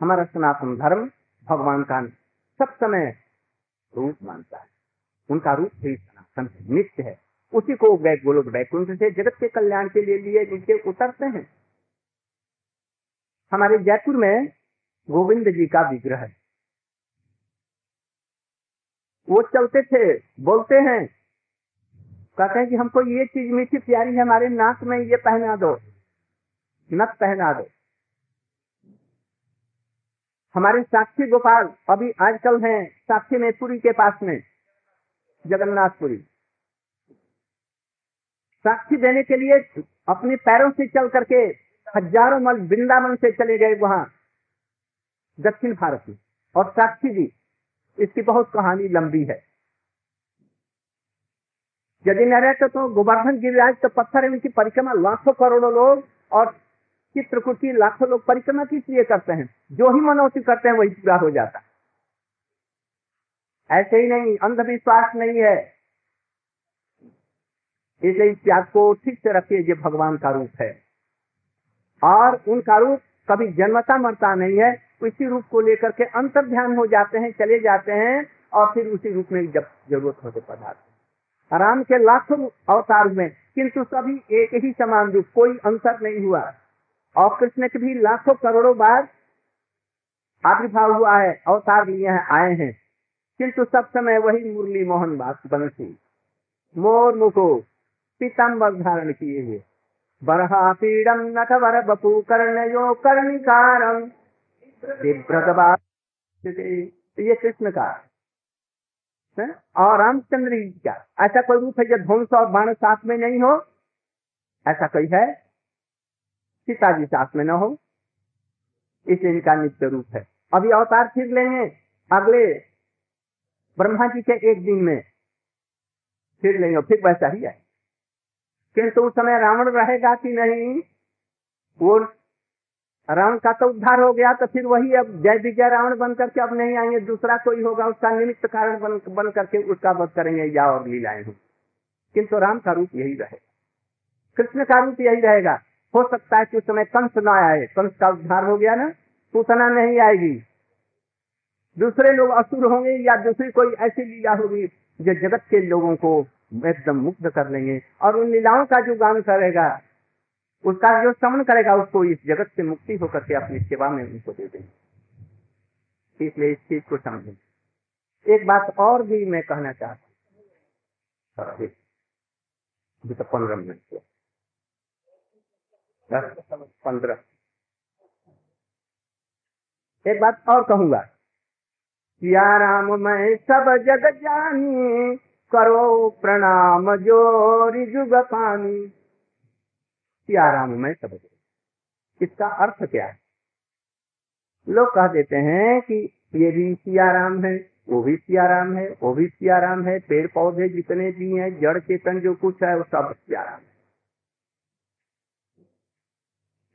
हमारा सनातन धर्म भगवान का सब समय रूप मानता है। उनका रूप ही सनातन है, नित्य है। उसी को वै- गोलोक वैकुंठ से जगत के कल्याण के लिए लिए नीचे उतरते हैं। हमारे जयपुर में गोविंद जी का विग्रह है। वो चलते थे, बोलते हैं, कहते हैं कि हमको ये चीज़ मीठी प्यारी है, हमारे नाक में ये पहना दो नक पहना दो। हमारे साक्षी गोपाल अभी आजकल हैं, साक्षी में पुरी के पास में, जगन्नाथपुरी। साक्षी देने के लिए अपने पैरों से चल करके हज़ारों मल वृंदावन से चले गए वहाँ, दक्षिण भारत में। और साक्षी जी, इसकी बहुत कहानी लंबी है। यदि न रहते तो गोवर्धन गिरिराज तो पत्थर उनकी परिक्रमा लाखों करोड़ों लोग और चित्रकूट की लाखों लोग परिक्रमा किस लिए करते हैं। जो ही मनोती करते हैं, वही पूरा हो जाता ऐसे ही नहीं, अंधविश्वास नहीं है। इसलिए इस त्याग को ठीक से रखिए, ये भगवान का रूप है। और उनका रूप कभी जन्मता मरता नहीं है इसी रूप को लेकर के अंतर ध्यान हो जाते हैं, चले जाते हैं, और फिर उसी रूप में जब ज़रूरत होते पदार्थ राम के लाखों अवतार में किंतु सभी एक ही समान रूप, कोई अंतर नहीं हुआ। और कृष्ण के भी लाखों करोड़ों बार आविर्भाव हुआ है, अवतार लिए हैं, आए हैं। किंतु सब समय वही मुरली मोहन बास मोर मुको पीताम्बर धारण किए हुए। बरहा पीड़म नटवर बपू कर्णयो कर्णिकारम ये कृष्ण का। है? और रामचंद्र जी का। ऐसा कोई रूप है जो ध्वंस और बाण साथ में नहीं हो? ऐसा कोई है? सीता जी साथ में न हो इसे इनका नित्य रूप है। अभी अवतार फिर लेंगे अगले ब्रह्मा जी के एक दिन में फिर लेंगे फिर वैसा ही है किंतु उस समय रावण रहेगा कि नहीं? वो रावण का तो उद्धार हो गया तो फिर वही अब जय विजय रावण बन करके अब नहीं आएँगे दूसरा कोई होगा उसका निमित्त कारण बन, बन करके उसका वध करेंगे या और लीलाएँ हो। किंतु राम का रूप यही रहेगा। कृष्ण का रूप यही रहेगा। हो सकता है कि उस समय कंस न आए। कंस का उद्धार हो गया ना, सूचना नहीं आएगी। दूसरे लोग असुर होंगे या दूसरी कोई ऐसी लीला होगी जो जगत के लोगों को एकदम मुक्त कर लेंगे और उन लीलाओं का जो गान करेगा, उसका जो समन करेगा, उसको इस जगत से मुक्ति होकर के अपनी सेवा में उनको दे देंगे। इसलिए इस चीज़ को समझें। एक बात और भी मैं कहना चाहता हूँ। तो पंद्रह मिनट। दस पंद्रह। एक बात और कहूँगा। या राम, मैं सब जग जानी, करो प्रणाम जोरी जुग पानी। सिया राम, में सब जग इसका अर्थ क्या है? लोग कह देते हैं कि ये भी सिया राम है, वो भी सिया राम है, वो भी सिया राम है पेड़ पौधे जितने भी हैं जड़ चेतन जो कुछ है, वो सब सिया राम है।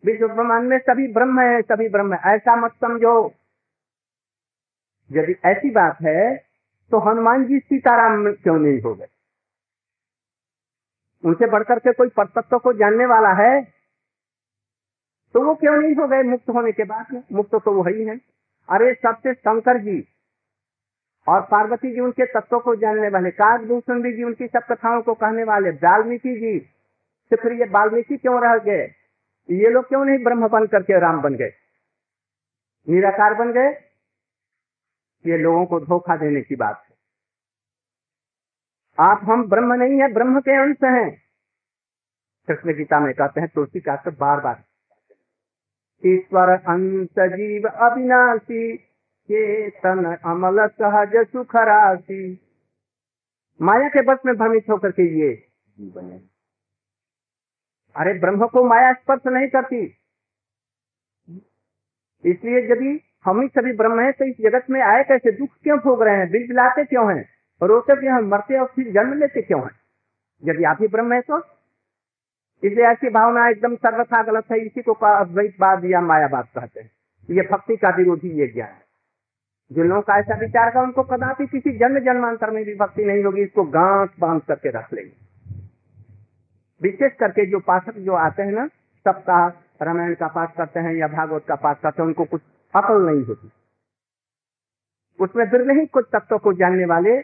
विश्व ब्रह्मांड में सभी ब्रह्म है, सभी ब्रह्म। है ऐसा मत समझो। यदि ऐसी बात है तो हनुमान जी सीताराम क्यों नहीं हो गए? उनसे बढ़कर के कोई परतत्व को जानने वाला है तो वो क्यों नहीं हो गए? मुक्त होने के बाद में। मुक्त तो वो ही है अरे, सबसे शंकर जी और पार्वती जी उनके तत्व को जानने वाले काकभूषण जी उनकी सब कथाओं को कहने वाले, वाल्मीकि जी तो फिर ये वाल्मीकि क्यों रह गए? ये लोग क्यों नहीं ब्रह्म बन करके राम बन गए? निराकार बन गए? ये लोगों को धोखा देने की बात है। आप हम ब्रह्म नहीं है, ब्रह्म के अंश हैं। कृष्ण गीता में कहते हैं, तुलसी का बार बार ईश्वर अंश जीव अविनाशी, चेतन अमल सहज सुख राशि। माया के बस में भ्रमित होकर के ये जीवन है अरे ब्रह्म को माया स्पर्श नहीं करती। इसलिए यदि हम ही सभी ब्रह्म हैं तो इस जगत में आए कैसे? दुख क्यों भोग रहे हैं? बिल बिलाते क्यों हैं? रोते क्यों हैं? मरते और फिर जन्म लेते क्यों हैं? यदि आप ही ब्रह्म है तो? इसलिए ऐसी भावना एकदम सर्वथा गलत है। इसी को अद्वैतवाद या मायावाद कहते हैं। ये भक्ति का विरोधी ये ज्ञान है। जिन लोगों का ऐसा विचार का उनको कदापि किसी जन्म जन्मांतर में भी भक्ति नहीं होगी। इसको गांठ बाँध करके रख लेंगे। विशेष करके जो पाठक जो आते हैं ना सप्ताह रामायण का पाठ करते हैं या भागवत का पाठ करते हैं, उनको कुछ अकल नहीं होती। उसमें ही कुछ तत्वों को जानने वाले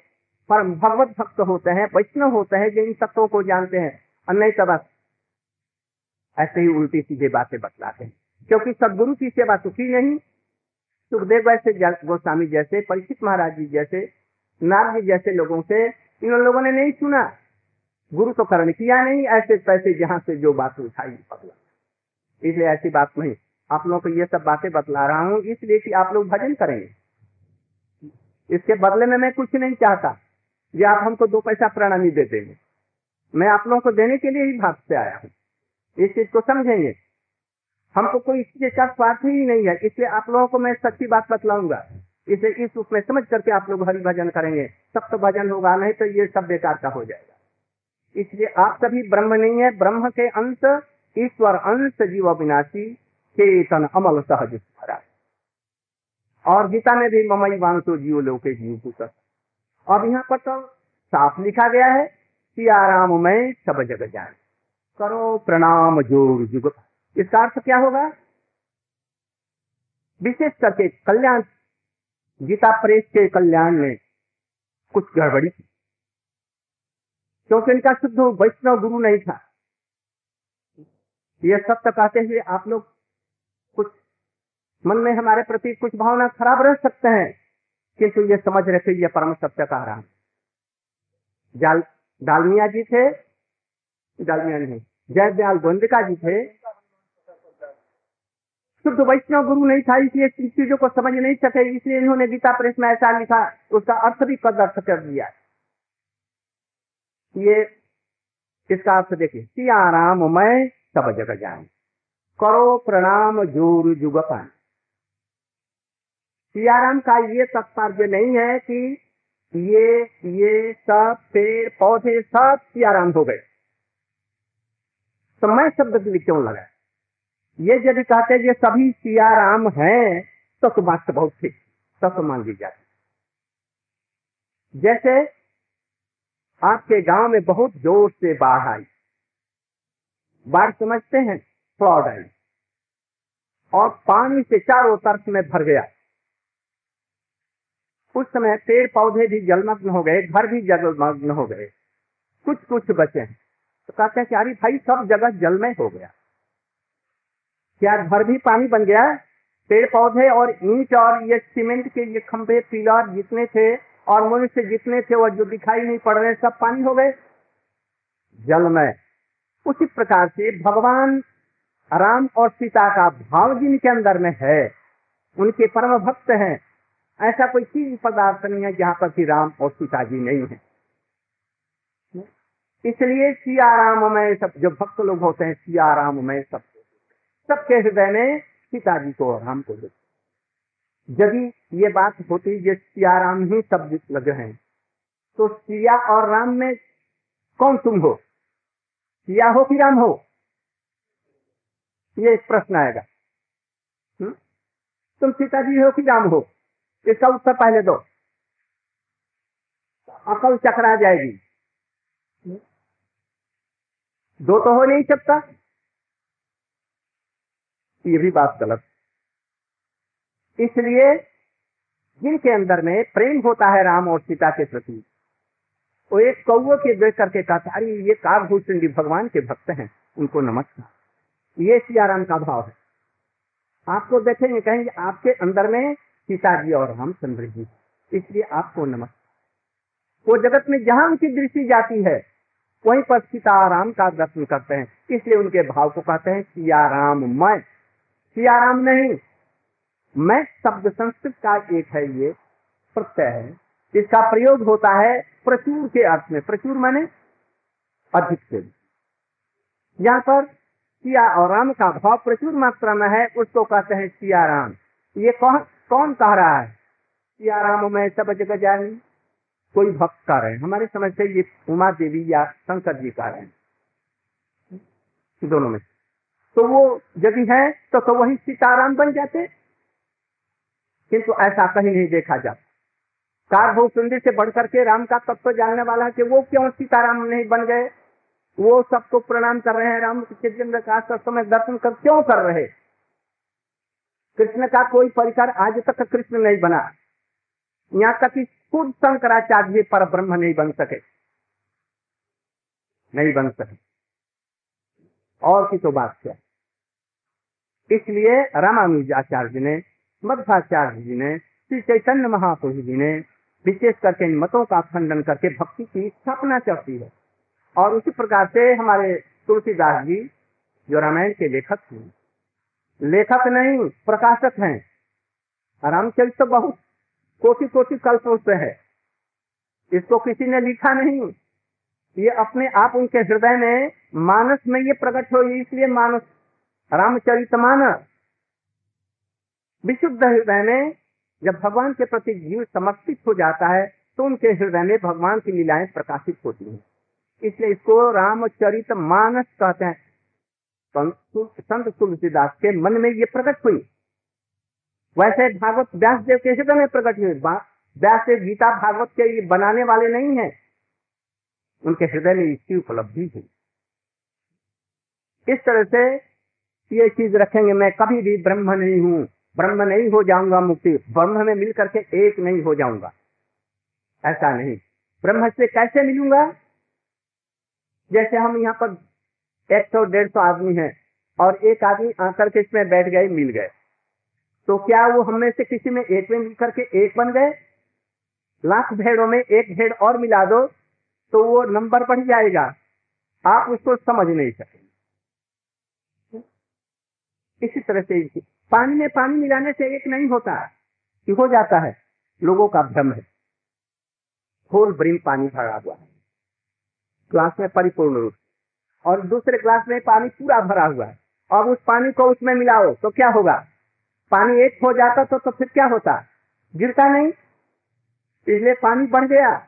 परम भगवत भक्त होते हैं, वैष्णव होते हैं जो इन तत्वों को जानते हैं। और नहीं तो बस ऐसे ही उल्टी सीधे बातें बतलाते हैं। क्योंकि सदगुरु की सेवा सुखी नहीं। सुखदेव वैसे गोस्वामी जैसे परीक्षित महाराज जी जैसे नाथ जी जैसे लोगों से, इन लोगों ने नहीं सुना। गुरु तो करण किया नहीं, ऐसे पैसे जहाँ से जो बात उठाई पकड़ा इसलिए ऐसी बात नहीं। आप लोगों को ये सब बातें बतला रहा हूँ, इसलिए कि आप लोग भजन करेंगे। इसके बदले में मैं कुछ नहीं चाहता ये आप हमको दो पैसा प्रणामी दे देंगे। मैं आप लोगों को देने के लिए ही भाग से आया हूँ। इस चीज़ को समझेंगे। हमको कोई इस चीज़ का स्वार्थ ही नहीं है। इसलिए आप लोगों को मैं सच्ची बात बतलाऊँगा। इसे इस रूप में समझ करके आप लोग हरि भजन करेंगे। सब तो भजन होगा, नहीं तो ये सब बेकार का हो जाएगा। इसलिए आप सभी ब्रह्म नहीं है, ब्रह्म के अंश ईश्वर अंश जीव अविनाशी चेतन अमल सहज भरा और गीता में भी ममई वांसो जीव लोके जीव पुस्तक अब यहाँ पर तो साफ़ लिखा गया है कि आराम में सब जग जाए करो प्रणाम ज़ोर जुग। इसका अर्थ क्या होगा? विशेष करके कल्याण, गीता प्रेस के कल्याण में कुछ गड़बड़ी थी। क्योंकि इनका शुद्ध वैष्णव गुरु नहीं था। ये सत्य कहते हुए आप लोग कुछ मन में हमारे प्रति कुछ भावना खराब रह सकते हैं, किंतु ये समझ रखे, ये परम सत्य कह रहा जाल, डालमिया जी थे, डालमिया नहीं जय दयाल गोविंदिका जी थे। शुद्ध वैष्णव गुरु नहीं था, इसलिए चीज़ों को समझ नहीं सके, इसलिए इन्होंने गीता प्रेस में ऐसा लिखा, उसका अर्थ भी कद अर्थ कर दिया। ये इसका अर्थ देखिए? सिया राम मैं सब जगह जाए करो प्रणाम ज़ोर जुग पान सियाराम का ये तात्पर्य नहीं है कि ये ये सब पेड़, पौधे सब सियाराम हो गए। तो मैं शब्द क्यों लगा ये यदि कहते ये सभी सियाराम हैं तो तो बात तो बहुत ठीक तो मान ली जाती जैसे आपके गाँव में बहुत ज़ोर से बाढ़ आई। बाढ़ समझते हैं? फ्लॉड आई। और पानी से चारों तरफ़ में भर गया। उस समय पेड़ पौधे भी जलमग्न हो गए, घर भी जलमग्न हो गए। कुछ कुछ बचे हैं। तो कहते हैं अरे भाई, सब जगह जलमय हो गया। क्या घर भी पानी बन गया? पेड़ पौधे और ईंट और ये सीमेंट के ये खंभे, पिलर जितने थे और मनुष्य जितने थे वो जो दिखाई नहीं पड़ रहे, सब पानी हो गए। जलमय उसी प्रकार से भगवान राम और सीता का भाव जिनके अंदर में है, उनके परम भक्त हैं, ऐसा कोई चीज़ पदार्थ नहीं है जहाँ पर श्री राम और सीता जी नहीं है। इसलिए सिया राम में सब, जो भक्त लोग होते हैं सिया राम में सब। सबके हृदय में सीता जी को राम को देखो। यदि ये बात होती ये सिया राम ही शब्द लगे हैं तो सिया और राम में कौन तुम हो? सिया हो कि राम हो? ये एक प्रश्न आएगा। हुँ? तुम सीता जी हो कि राम हो? इसका उत्तर पहले दो। अकल चकरा जाएगी। दो तो हो नहीं सकता। ये भी बात गलत इसलिए जिनके अंदर में प्रेम होता है राम और सीता के प्रति, वो एक कौओ के देख करके कहता अरे, ये काभूषण जी भगवान के भक्त हैं, उनको नमस्कार। ये सियाराम का भाव है। आपको देखेंगे, कहेंगे, आपके अंदर में सीता जी और रामचंद्र जी इसलिए आपको नमस्कार। वो जगत में जहाँ उनकी दृष्टि जाती है, वहीं पर सीता राम का दर्शन करते हैं, इसलिए उनके भाव को कहते हैं सिया राम मैं। सिया राम नहीं मैं शब्द संस्कृत का एक है ये प्रत्यय है। इसका प्रयोग होता है प्रचुर के अर्थ में। प्रचुर माने अधिक से। यहाँ पर सिया और राम का भाव प्रचुर मात्रा में है उसको कहते हैं सिया राम ये कौन कौन कह रहा है? सिया राम में सब जगह जाए कोई भक्त कह रहे हैं। हमारे समझ से ये उमा देवी या शंकर जी कह रहे हैं। दोनों में तो वो यदि है तो, तो वही सीताराम बन जाते। किंतु ऐसा कहीं नहीं देखा जाता कारभूत सुंदर से बढ़ करके राम का तत्व जानने वाला है कि वो क्यों सीताराम नहीं बन गए? वो सबको प्रणाम कर रहे हैं, राम के का समय दर्शन कर क्यों कर रहे? कृष्ण का कोई परिकर आज तक कृष्ण नहीं बना। यहाँ तक कि खुद शंकराचार्य पर ब्रह्म नहीं बन सके। नहीं बन सके। और की तो बात क्या? इसलिए रामानुजाचार्य ने मध्वाचार्य जी ने श्री चैतन्य महाप्रभु जी ने विशेष करके इन मतों का खंडन करके भक्ति की स्थापना करती है। और उसी प्रकार से हमारे तुलसीदास जी जो रामायण के लेखक हैं, लेखक नहीं, प्रकाशक हैं। रामचरित तो बहुत कोटि कोटि कल्पों से है। इसको किसी ने लिखा नहीं। ये अपने आप उनके हृदय में मानस में ये प्रकट हो इसलिए मानस रामचरित मानस विशुद्ध हृदय में जब भगवान के प्रति जीव समर्पित हो जाता है तो उनके हृदय में भगवान की लीलाएँ प्रकाशित होती हैं। इसलिए इसको रामचरित मानस कहते हैं। संत तुलसीदास के मन में ये प्रकट हुई। वैसे भागवत व्यास देव के हृदय में प्रकट हुई। व्यास देव गीता भागवत के ये बनाने वाले नहीं है। उनके हृदय में इसकी उपलब्धि हुई। इस तरह से ये चीज़ रखेंगे। मैं कभी भी ब्रह्म नहीं हूँ। ब्रह्म नहीं हो जाऊँगा मुक्ति ब्रह्म में मिल करके एक नहीं हो जाऊँगा। ऐसा नहीं। ब्रह्म से कैसे मिलूँगा? जैसे हम यहाँ पर एक सौ, डेढ़ सौ आदमी है और एक आदमी आकर के इसमें बैठ गए, मिल गए। तो क्या वो हमें से किसी में एक में मिल करके एक बन गए? लाख भेड़ों में एक भेड़ और मिला दो तो वो नंबर बढ़ जाएगा। आप उसको समझ नहीं सकेंगे। इसी तरह से पानी में पानी मिलाने से एक नहीं होता कि हो जाता है। लोगों का भ्रम है। फुल ब्रिम पानी भरा हुआ है। ग्लास में परिपूर्ण रूप और दूसरे ग्लास में पानी पूरा भरा हुआ है। और उस पानी को उसमें मिलाओ तो क्या होगा? पानी एक हो जाता तो, तो फिर क्या होता? गिरता नहीं। इसलिए पानी बढ़ गया।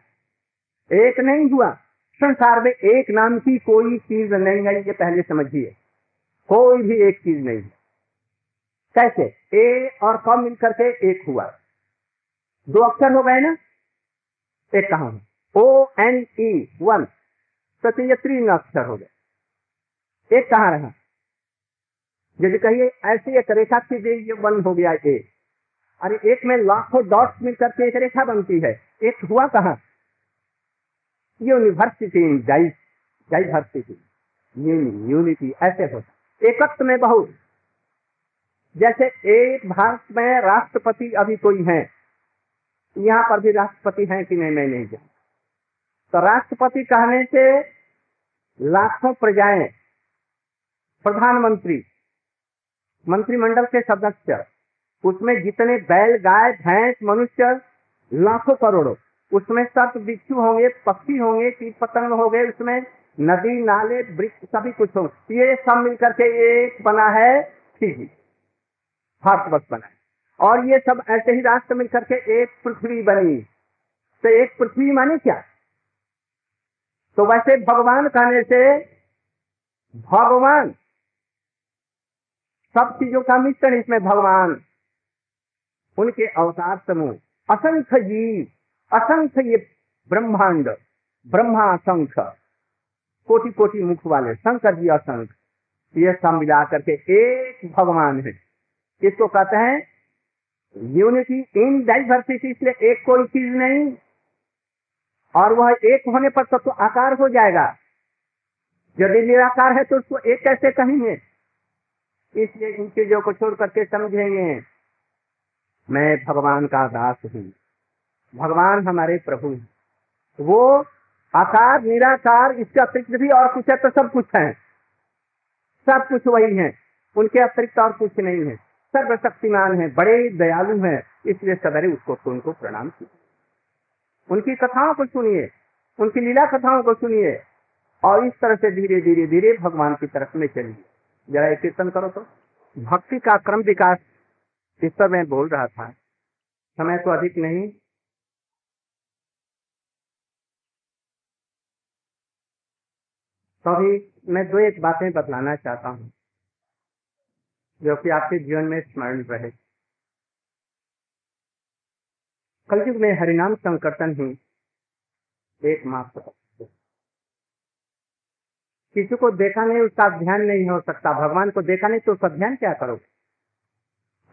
एक नहीं हुआ। संसार में एक नाम की कोई चीज़ नहीं है ये पहले समझिए। कोई भी एक चीज़ नहीं है। कैसे? ए और क मिलकर के एक हुआ। दो अक्षर हो गए ना? एक कहा ओ एन ई वन तो ये तीन अक्षर हो गए। एक कहा रहा? यदि कहिए, ऐसी एक रेखा थी ये वन हो गया ए अरे, एक में लाखों डॉट्स मिलकर के एक रेखा बनती है। एक हुआ कहा? यूनिवर्सिटी डाइवर्सिटी यूनिटी ऐसे होता। एकत्व में बहुत जैसे एक भारत में राष्ट्रपति अभी कोई है, यहाँ पर भी राष्ट्रपति है कि नहीं, मैं नहीं जानता। तो राष्ट्रपति कहने से लाखों प्रजाएँ, प्रधानमंत्री, मंत्रिमंडल के सदस्य, उसमें जितने बैल गाय, भैंस, मनुष्य, लाखों करोड़ों, उसमें सब बिच्छू होंगे, पक्षी होंगे, कीट पतंग हो गए उसमें नदी, नाले, वृक्ष, सभी कुछ हो ये सब मिलकर के एक बना है, ठीक भारतवर्ष बनाए और ये सब ऐसे ही राष्ट्र मिलकर करके एक पृथ्वी बनी तो एक पृथ्वी माने क्या? तो वैसे भगवान कहने से, भगवान, सब चीज़ों का मिश्रण इसमें भगवान, उनके अवतार समूह, असंख्य जीव, असंख्य ये ब्रह्मांड ब्रह्मा असंख्य कोटि कोटि मुख वाले शंकर जी असंख्य, ये सब मिला करके एक भगवान है। इसको कहते हैं? यूनिटी इन डाइवर्सिटी इसलिए एक कोई चीज़ नहीं। और वह एक होने पर तो आकार हो जाएगा। यदि निराकार है तो उसको एक कैसे कहेंगे? इसलिए इन चीज़ों को छोड़ करके समझेंगे। मैं भगवान का दास हूँ। भगवान हमारे प्रभु हैं। वो आकार, निराकार, इसके अतिरिक्त भी और कुछ है तो सब कुछ है। सब कुछ वही है। उनके अतिरिक्त और कुछ नहीं है। सर्वशक्तिमान है, बड़े दयालु हैं, इसलिए सवेरे उसको तो उनको प्रणाम कीजिए। उनकी कथाओं को सुनिए, उनकी लीला कथाओं को सुनिए, और इस तरह से धीरे धीरे धीरे भगवान की तरफ़ में चलिए। जरा कीर्तन करो तो। भक्ति का क्रम विकास इस पर मैं बोल रहा था। समय तो अधिक नहीं। तो अभी मैं दो एक बातें बतलाना चाहता हूँ। जो कि आपके जीवन में स्मरण रहे। कलयुग में हरिनाम संकर्तन ही एकमात्र किसी को देखा नहीं, उसका ध्यान नहीं हो सकता। भगवान को देखा नहीं तो उसका ध्यान क्या करो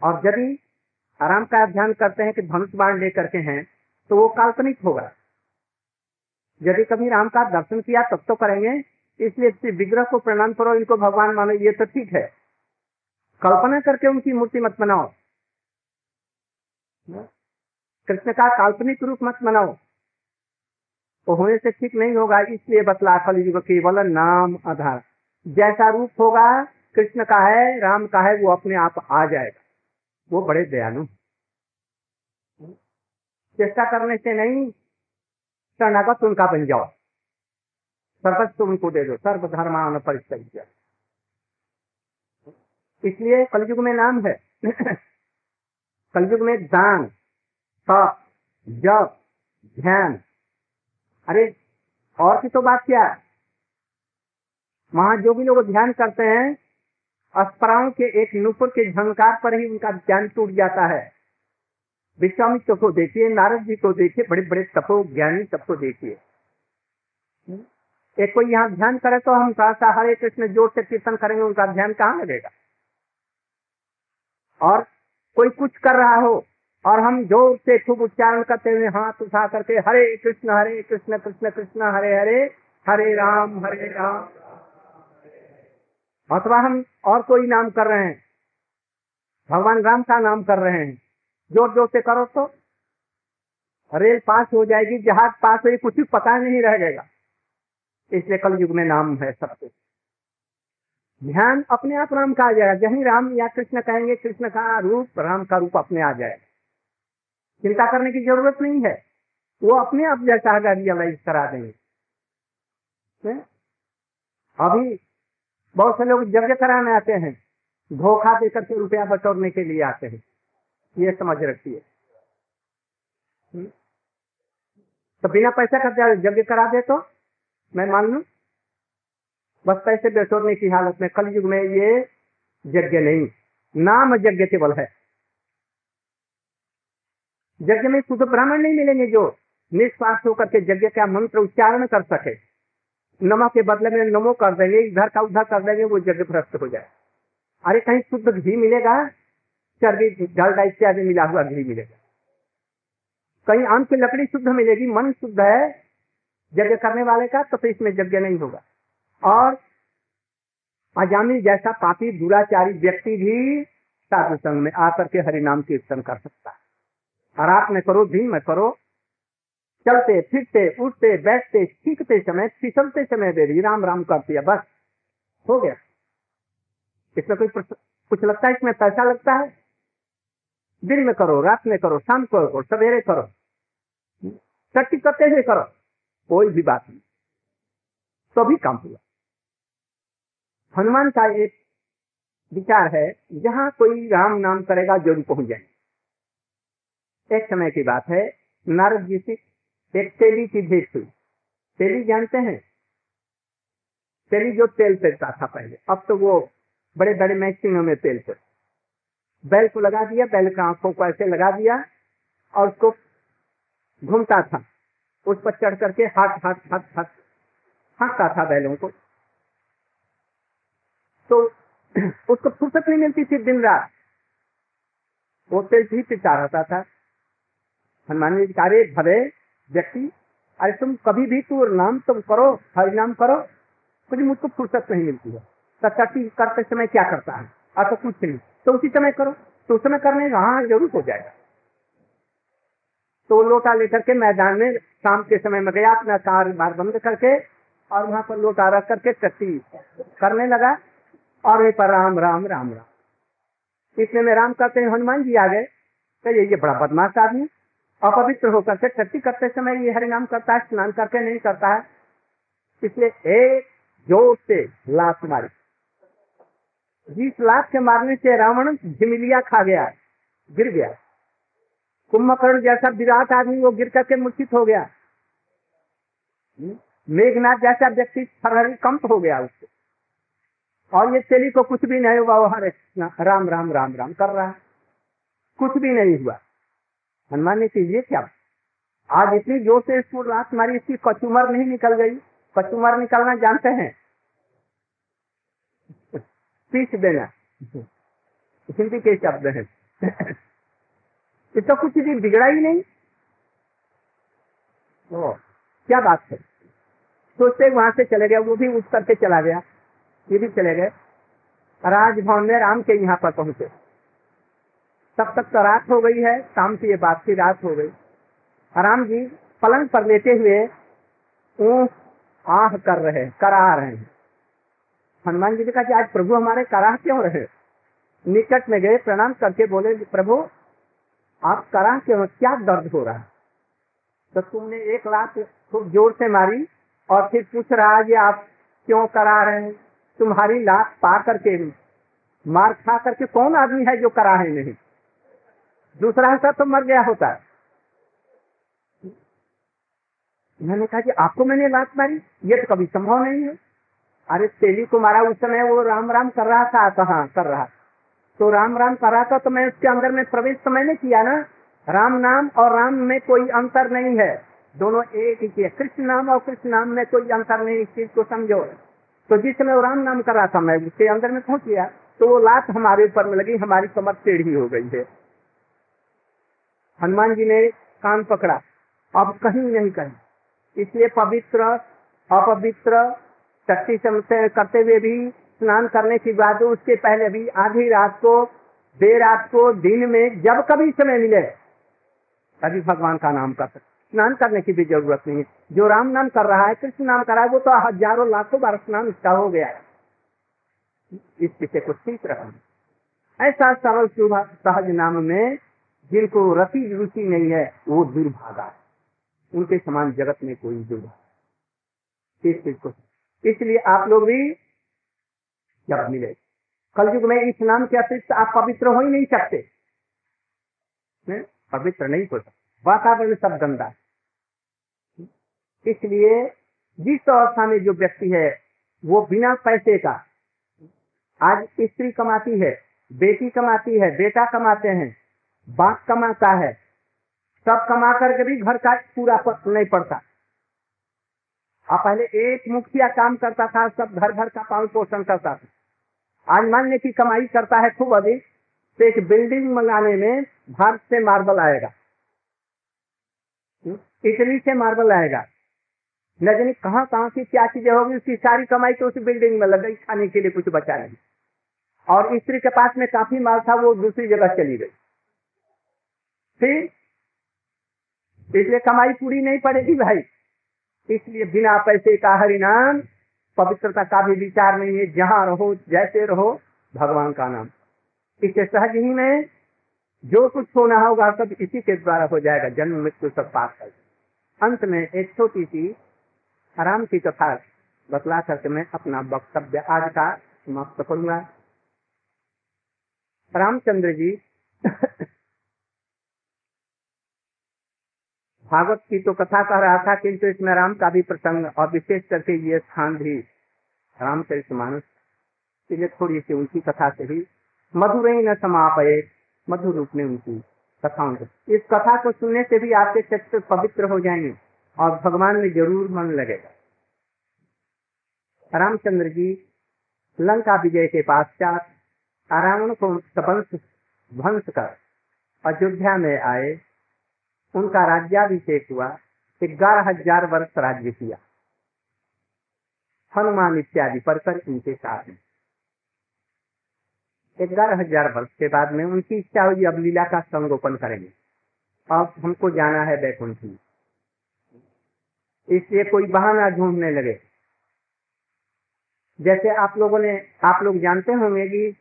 और यदि आराम का ध्यान करते हैं कि धनुष बाण लेकर के हैं तो वो काल्पनिक होगा। यदि कभी राम का दर्शन किया, तब तो करेंगे। इसलिए विग्रह को प्रणाम करो, इनको भगवान मानो, ये तो ठीक है। कल्पना करके उनकी मूर्ति मत बनाओ। कृष्ण का काल्पनिक रूप मत बनाओ। तो होने से ठीक नहीं होगा, इसलिए बतला कलयुग केवल नाम आधार। जैसा रूप होगा, कृष्ण का है, राम का है, वो अपने आप आ जाएगा। वो बड़े दयालु चेष्टा करने से नहीं, शरणागत उनका बन जाओ। सर्वस्व उनको दे दो सर्वधर्मान परिचय इसलिए कलयुग में नाम है। कलयुग में दान तप जप, ध्यान। अरे, और की तो बात क्या? वहाँ जो भी लोग ध्यान करते हैं, अस्पराओं के एक नुपुर के झंकार पर ही उनका ध्यान टूट जाता है। विश्वामित्र को देखिए, नारद जी को देखिए बड़े बड़े तपो ज्ञानी सबको देखिए। एक कोई यहाँ ध्यान करे तो हम सा हरे कृष्ण ज़ोर से कीर्तन करेंगे, उनका ध्यान कहाँ लगेगा? और कोई कुछ कर रहा हो, और हम ज़ोर से खूब उच्चारण करते हुए हाथ उठा करके हरे कृष्ण हरे कृष्ण कृष्ण कृष्ण, हरे हरे हरे राम हरे राम। अथवा हम और कोई नाम कर रहे हैं, भगवान राम का नाम कर रहे हैं, ज़ोर ज़ोर से करो तो। रेल पास हो जाएगी, जहाज़ पास हो कुछ पता नहीं रह जाएगा। इसलिए कल युग में नाम है सबसे ध्यान अपने आप राम का आ जाएगा। जही राम या कृष्ण कहेंगे, कृष्ण का रूप, राम का रूप अपने आ जाएगा। चिंता करने की ज़रूरत नहीं है। वो अपने आप जैसा रियलाइज़ करा देंगे। अभी बहुत से लोग यज्ञ कराने आते हैं। धोखा देकर के रुपया बटोरने के लिए आते हैं। ये समझ रखिए। तो बिना पैसा का यज्ञ करा दे तो मैं मान? लू बस पैसे बेचोरने की हालत में। कल युग में ये यज्ञ नहीं। नाम यज्ञ केवल है। यज्ञ में शुद्ध ब्राह्मण नहीं मिलेंगे जो निष्पास होकर के यज्ञ का मंत्र उच्चारण कर सके। नमक के बदले में नमो कर देंगे, इधर का उधर कर देंगे, वो यज्ञ भ्रष्ट हो जाए। अरे कहीं शुद्ध घी मिलेगा? चर्बी डालडा इत्यादि मिला हुआ घी मिलेगा। कहीं आम की लकड़ी शुद्ध मिलेगी, मन शुद्ध है, यज्ञ करने वाले का तो इसमें यज्ञ नहीं होगा। और अजामी जैसा पापी, दुराचारी व्यक्ति भी साधु संघ में आकर के हरिनाम कीर्तन कर सकता है। आराम में करो दिन में करो। चलते, फिरते, उठते, बैठते, सीखते समय, फिसलते समय देरी राम राम कर दिया बस। हो गया। इसमें कोई कुछ लगता है इसमें? पैसा लगता है? दिन में करो, रात में करो, शाम को करो, सवेरे करो। शक्ति करते हुए करो। कोई भी बात नहीं। तो भी काम हुआ। हनुमान का एक विचार है, जहाँ कोई राम नाम करेगा, ज़रूर पहुँच जाए एक समय की बात है, नारद जी से एक तेली की भेंट हुई। तेली जानते हैं? तेली जो तेल पेरता था पहले, अब तो वो बड़े बड़े मैक्सिमम में तेल पे बैल को लगा दिया, बैल का आँखों को ऐसे लगा दिया और उसको घूमता था। उस पर चढ़ करके हाथ हाथ हाथ हाथ हाँकता था बैलों को। तो उसको फुर्सत नहीं मिलती थी दिन रात। वो तेल ही पिता रहता था। हनुमान जी कार्य भले व्यक्ति, अरे तुम कभी भी तू नाम तुम करो, हरि नाम करो कुछ मुझको फुर्सत नहीं मिलती है। सत्याटी करते समय क्या करता है? तो कुछ नहीं। तो उसी समय करो। तो उस समय करने हाँ ज़रूर हो जाएगा। तो लोटा लेकर के मैदान में शाम के समय में गया, अपना कार बार बंद करके और वहाँ पर लोटा रख करके चट्टी करने लगा। और वहीं पर राम राम राम राम। इसलिए में राम करते हनुमान जी आ गए। तो ये, बड़ा बदमाश आदमी अपवित्र होकर के छठी करते समय ये हरिनाम करता है स्नान करके नहीं करता है। इसलिए एक ज़ोर से लात मारी। जिस लात के मारने से रावण झिमिलिया खा गया गिर गया। कुंभकर्ण जैसा विराट आदमी वो गिर करके मूर्छित हो गया। मेघनाथ जैसा व्यक्ति कंप हो गया उससे। और ये चेली को कुछ भी नहीं हुआ वो हरे राम राम राम राम कर रहा है। कुछ भी नहीं हुआ। हनुमान ने कीजिए क्या आज इतनी ज़ोर से इसको लात मारी इसकी कचुमर नहीं निकल गई। कचुमर निकलना जानते हैं? पीस देना। हिंदी के शब्द है। ये तो कुछ भी बिगड़ा ही नहीं। ओ, क्या बात है? सोचते वहाँ से चले गया वो भी उठ करके चला गया। भी चले गए। राजभवन में राम के यहाँ पर पहुँचे। तब तक तो रात हो गई है, शाम की ये बात की रात हो गई। राम जी पलंग पर लेते हुए ऊह आह कर रहे करा रहे हैं। हनुमान जी ने कहा कि आज प्रभु हमारे कराह क्यों रहे निकट में गए, प्रणाम करके बोले, प्रभु, आप कराह क्यों क्या दर्द हो रहा है? तो तुमने एक लाख खूब ज़ोर से मारी और फिर पूछ रहा है आप क्यों करा रहे हैं? तुम्हारी लाख पा करके मार खा करके कौन आदमी है जो करा है नहीं? दूसरा हिस्सा तो मर गया होता। मैंने कहा कि आपको मैंने लात मारी? ये तो कभी संभव नहीं है। अरे, तेली को मारा उस समय वो राम राम कर रहा था कहा कर रहा। तो राम राम कर रहा था तो मैं उसके अंदर में प्रवेश तो मैंने किया ना। राम नाम और राम में कोई अंतर नहीं है। दोनों एक ही है कृष्ण नाम और कृष्ण नाम में कोई अंतर नहीं, इस चीज़ को समझो। तो जिस समय वो राम नाम कर रहा था, मैं उसके अंदर में पहुँच गया तो वो लात हमारे ऊपर में लगी, हमारी कमर टेढ़ी हो गई है। हनुमान जी ने कान पकड़ा, अब कहीं नहीं कहीं। इसलिए पवित्र, अपवित्र, शक्ति करते हुए भी, स्नान करने के बाद उसके पहले भी, आधी रात को, देर रात को, दिन में, जब कभी समय मिले, तभी भगवान का नाम कर सकते स्नान करने की भी ज़रूरत नहीं। है जो राम नाम कर रहा है, कृष्ण नाम कर रहा है, वो तो हज़ारों लाखों बार स्नान इसका हो गया है। इस विषय को ठीक रखना ऐसा सरल सहज नाम में जिनको रति रुचि नहीं है, वो दुर्भागा है। उनके समान जगत में कोई दुर्भागा को इसलिए आप लोग भी जब मिले। कलयुग में इस नाम के अतिरिक्त आप पवित्र हो ही नहीं सकते। पवित्र नहीं हो सकते। वातावरण सब गंदा इसलिए जिस अवस्था में जो व्यक्ति है, वो बिना पैसे का, आज स्त्री कमाती है, बेटी कमाती है, बेटा कमाते हैं, बाप कमाता है, सब कमा करके भी घर का पूरा नहीं पड़ता। अब पहले एक मुखिया काम करता था, सब घर घर का पालन पोषण करता था। आज मान ली की कमाई करता है खूब अधिक तो एक बिल्डिंग मंगाने में भारत से मार्बल आएगा। इटली से मार्बल आएगा। न जानी कहाँ कहाँ की क्या चीज़ें होगी, उसकी सारी कमाई तो उस बिल्डिंग में लग गई, खाने के लिए कुछ बचा नहीं। और स्त्री के पास में काफ़ी माल था, वो दूसरी जगह चली गई। फिर इसलिए कमाई पूरी नहीं पड़ेगी भाई। इसलिए बिना पैसे का हरिनाम, पवित्रता का भी विचार नहीं है, जहाँ रहो, जैसे रहो, भगवान का नाम। इससे सहज ही में जो कुछ होना होगा सब इसी के द्वारा हो जाएगा, जन्म, मृत्यु सब पास कर अंत में एक छोटी सी आराम की कथा बतला करके मैं अपना वक्तव्य आज का समाप्त करूँगा। रामचंद्र जी, भागवत की तो कथा कह रहा था, किंतु इसमें राम का भी प्रसंग और विशेष करके ये स्थान भी रामचरित मानस थोड़ी सी उनकी कथा से ही मधुर ही न समापये मधुर रूप में उनकी कथाओं को। इस कथा को सुनने से भी आपके चित्र पवित्र हो जाएँगे और भगवान में ज़रूर मन लगेगा। रामचंद्र जी, लंका विजय के पश्चात रावण को ध्वंस कर अयोध्या में आए। उनका राज्याभिषेक हुआ, ग्यारह हज़ार वर्ष राज्य किया। हनुमान इत्यादि पढ़कर इनके साथ में ग्यारह हज़ार वर्ष के बाद में उनकी इच्छा हुई, अब लीला का संगोपन करेंगे। अब हमको जाना है बैकुंठ। में इसलिए कोई बहाना ढूँढने लगे। जैसे आप लोगों ने, आप लोग जानते होंगे कि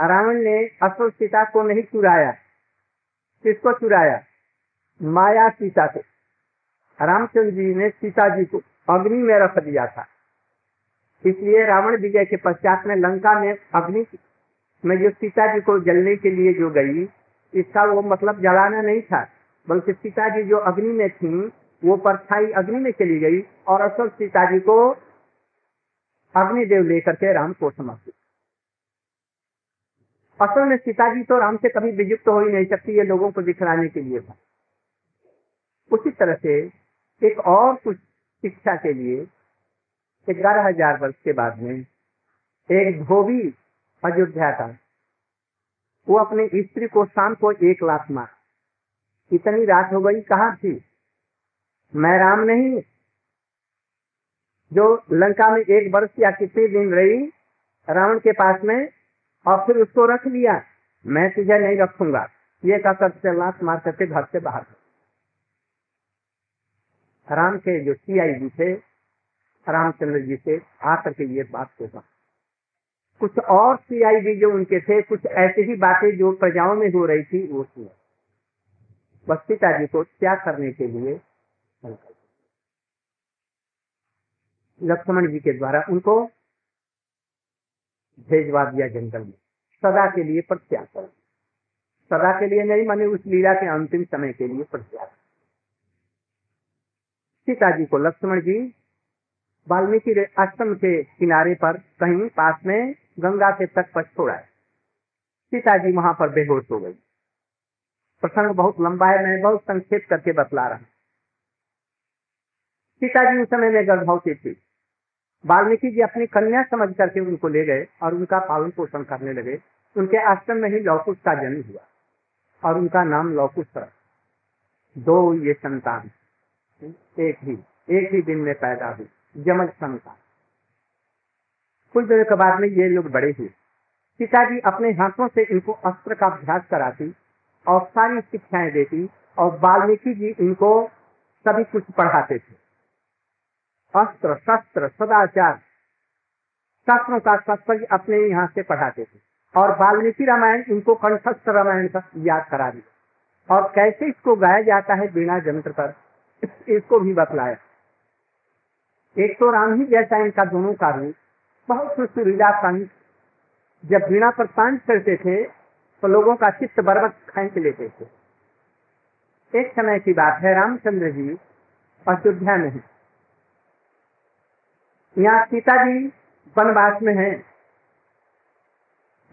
रावण ने असल सीता को नहीं चुराया। किसको चुराया? माया सीता को। रामचंद्र जी ने सीता जी को अग्नि में रख दिया था। इसलिए रावण विजय के पश्चात में लंका में अग्नि में जो सीता जी को जलने के लिए जो गई, इसका वो मतलब जलाना नहीं था, बल्कि सीता जी जो अग्नि में थी, वो परछाई अग्नि में चली गई और असल सीता जी को अग्निदेव लेकर के राम को समर्पित। असल में सीता जी तो राम से कभी वियुक्त हो ही नहीं सकती, ये लोगों को दिखलाने के लिए था। उसी तरह से एक और कुछ शिक्षा के लिए, ग्यारह हज़ार वर्ष के बाद में, एक धोबी अयोध्या का वो अपने स्त्री को शाम को एक लात मार। इतनी रात हो गई, कहा थी? मैं राम नहीं। जो लंका में एक वर्ष या कितने दिन रही, रावण के पास में, और फिर उसको रख लिया। मैं तुझे नहीं रखूँगा। ये कहकर से लात मार करके घर से बाहर राम के जो सी आई जी थे, रामचंद्र जी से आकर के ये बात को कहा कुछ और सीआईडी जो उनके थे, कुछ ऐसी ही बातें जो प्रजाओं में हो रही थी, वो सुना बस पिताजी को त्याग करने के लिए लक्ष्मण जी के द्वारा उनको भेजवा दिया जंगल में। सदा के लिए प्रत्याग कर। सदा के लिए नहीं, माने उस लीला के अंतिम समय के लिए प्रत्याग सीता जी को लक्ष्मण जी वाल्मीकि आश्रम के किनारे पर कहीं पास में गंगा के तट पर छोड़ा है। सीता जी वहाँ पर बेहोश हो गई प्रसंग बहुत लंबा है, मैं बहुत संक्षेप करके बतला रहा हूँ। सीता जी उस समय में गर्भवती थी। वाल्मीकि जी अपनी कन्या समझ करके उनको ले गए और उनका पालन पोषण करने लगे। उनके आश्रम में ही लौकुश का जन्म हुआ और उनका नाम लौकुश था दो ये संतान, एक ही एक ही दिन में पैदा हुई, जमज संतान। कुछ दिनों के बाद में ये लोग बड़े हुए। पिताजी अपने हाथों से इनको अस्त्र का अभ्यास कराती और सारी शिक्षाएँ देती और वाल्मीकि जी इनको सभी कुछ पढ़ाते थे। अस्त्र, शस्त्र, सदाचार, शास्त्रों का तात्पर्य अपने यहाँ से पढ़ाते थे। और वाल्मीकि रामायण इनको कंठस्थ रामायण का याद करा दिया और कैसे इसको गाया जाता है बिना जंत्र पर, इसको भी बतलाया। एक तो राम ही जैसा इनका दोनों का रूप बहुत सुरीला संत जब वीणा पर पाँच करते थे तो लोगों का चित्त बर्बत खेच लेते थे। एक समय की बात है, रामचंद्र जी अयोध्या में है। यहाँ सीता जी वनवास में है।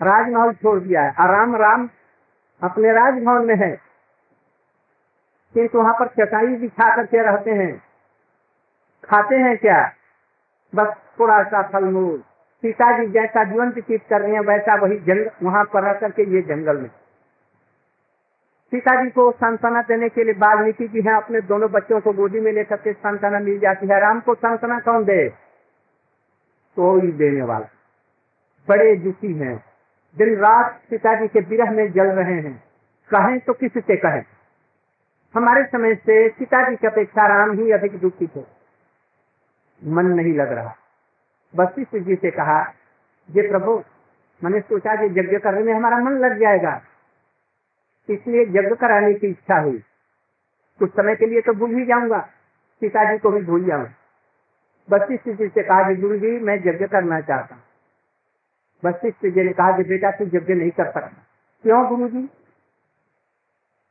राजमहल छोड़ दिया है। और राम राम अपने राजभवन में है। किंतु वहाँ पर चटाई बिछा करके रहते हैं। खाते हैं क्या? बस थोड़ा सा फलमूल। सीता जी जैसा जीवन व्यतीत कर रहे हैं, वैसा वही जंगल वहाँ पर रह करके ये जंगल में। सीता जी को सांत्वना देने के लिए वाल्मीकि जी हैं, अपने दोनों बच्चों को गोदी में लेकर के सांत्वना मिल जाती है। राम को सांत्वना कौन दे? कोई देने वाला। बड़े दुखी हैं। दिन रात पिताजी के विरह में जल रहे हैं। कहें तो किस से कहें? हमारे समय से पिताजी की अपेक्षा राम ही अधिक दुखी थे। मन नहीं लग रहा। वशिष्ठ जी से कहा, ये प्रभु, मैंने सोचा कि यज्ञ करने में हमारा मन लग जाएगा। इसलिए यज्ञ कराने की इच्छा हुई। कुछ समय के लिए तो भूल ही जाऊँगा। पिताजी को भी भूल जाऊँगा वशिष्ठ जी से कहा गुरु जी, मैं यज्ञ करना चाहता हूँ। वशिष्ठ जी ने कहा कि बेटा, तू यज्ञ नहीं कर सकता। क्यों गुरु जी?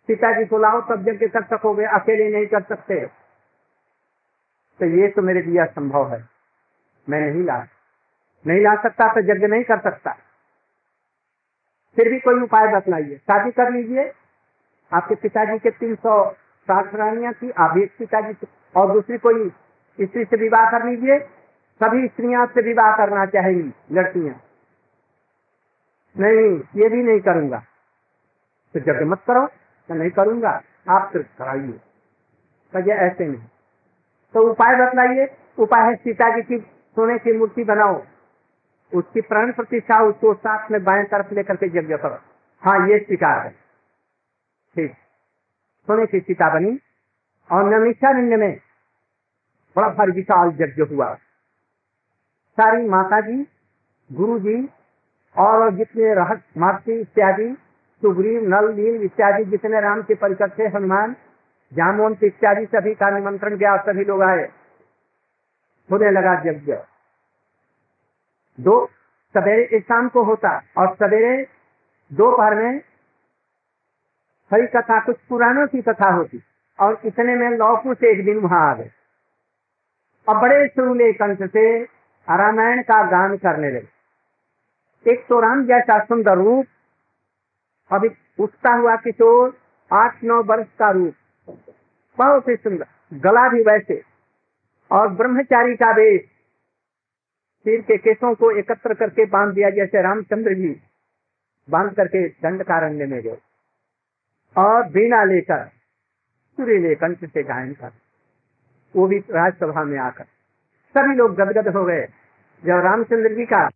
पिताजी को लाओ, तब यज्ञ कर सकोगे। अकेले नहीं कर सकते। तो ये तो मेरे लिए असंभव है। मैं नहीं ला नहीं ला सकता तो यज्ञ नहीं कर सकता। फिर भी कोई उपाय बतलाइए। शादी कर लीजिए। आपके पिताजी के तीन सौ साठ रानियाँ थी, आप एक पिताजी और दूसरी कोई स्त्री से विवाह कर लीजिए। सभी स्त्रियाँ से विवाह करना चाहेंगी, लड़कियाँ। नहीं, ये भी नहीं करूँगा। तो जब मत करो तो नहीं करूँगा। आप सिर्फ़ कराइए। ऐसे नहीं। तो उपाय बतलाइए। उपाय है सीता जी की सोने की मूर्ति बनाओ। उसकी प्राण प्रतिष्ठा, उसको साथ में बाएँ तरफ़ लेकर के यज्ञ करो। हाँ ये शिकार है। ठीक। सोने की सीता बनी और नमिषारण्य में बड़ा भारी विशाल यज्ञ हुआ। सारी माता जी गुरु जी और जितने रहस्य माती इत्यादि, सुग्रीव, नल, नील इत्यादि जितने राम के परिकर थे, हनुमान जामवंत इत्यादि सभी का निमंत्रण गया, सभी लोग आए। होने लगा यज्ञ। दो, सवेरे शाम को होता और सवेरे दोपहर में हरी कथा, कुछ पुराणों की कथा होती और इतने में लौकू से एक दिन वहाँ आ गए। और बड़े सुरूले कंठ से रामायण का गान करने लगे। एक तो राम जैसा सुंदर रूप, अभी उठता हुआ किशोर आठ नौ वर्ष का रूप। बहुत ही सुंदर। गला भी वैसे। और ब्रह्मचारी का वेश। सिर के केसों को एकत्र करके बाँध दिया जैसे रामचंद्र जी बाँध करके दंड कारण्य में गए। और बीना लेकर सुरीले कंठ से गायन कर। वो भी राजसभा में आकर। सभी लोग गदगद हो गए। जब रामचंद्र जी का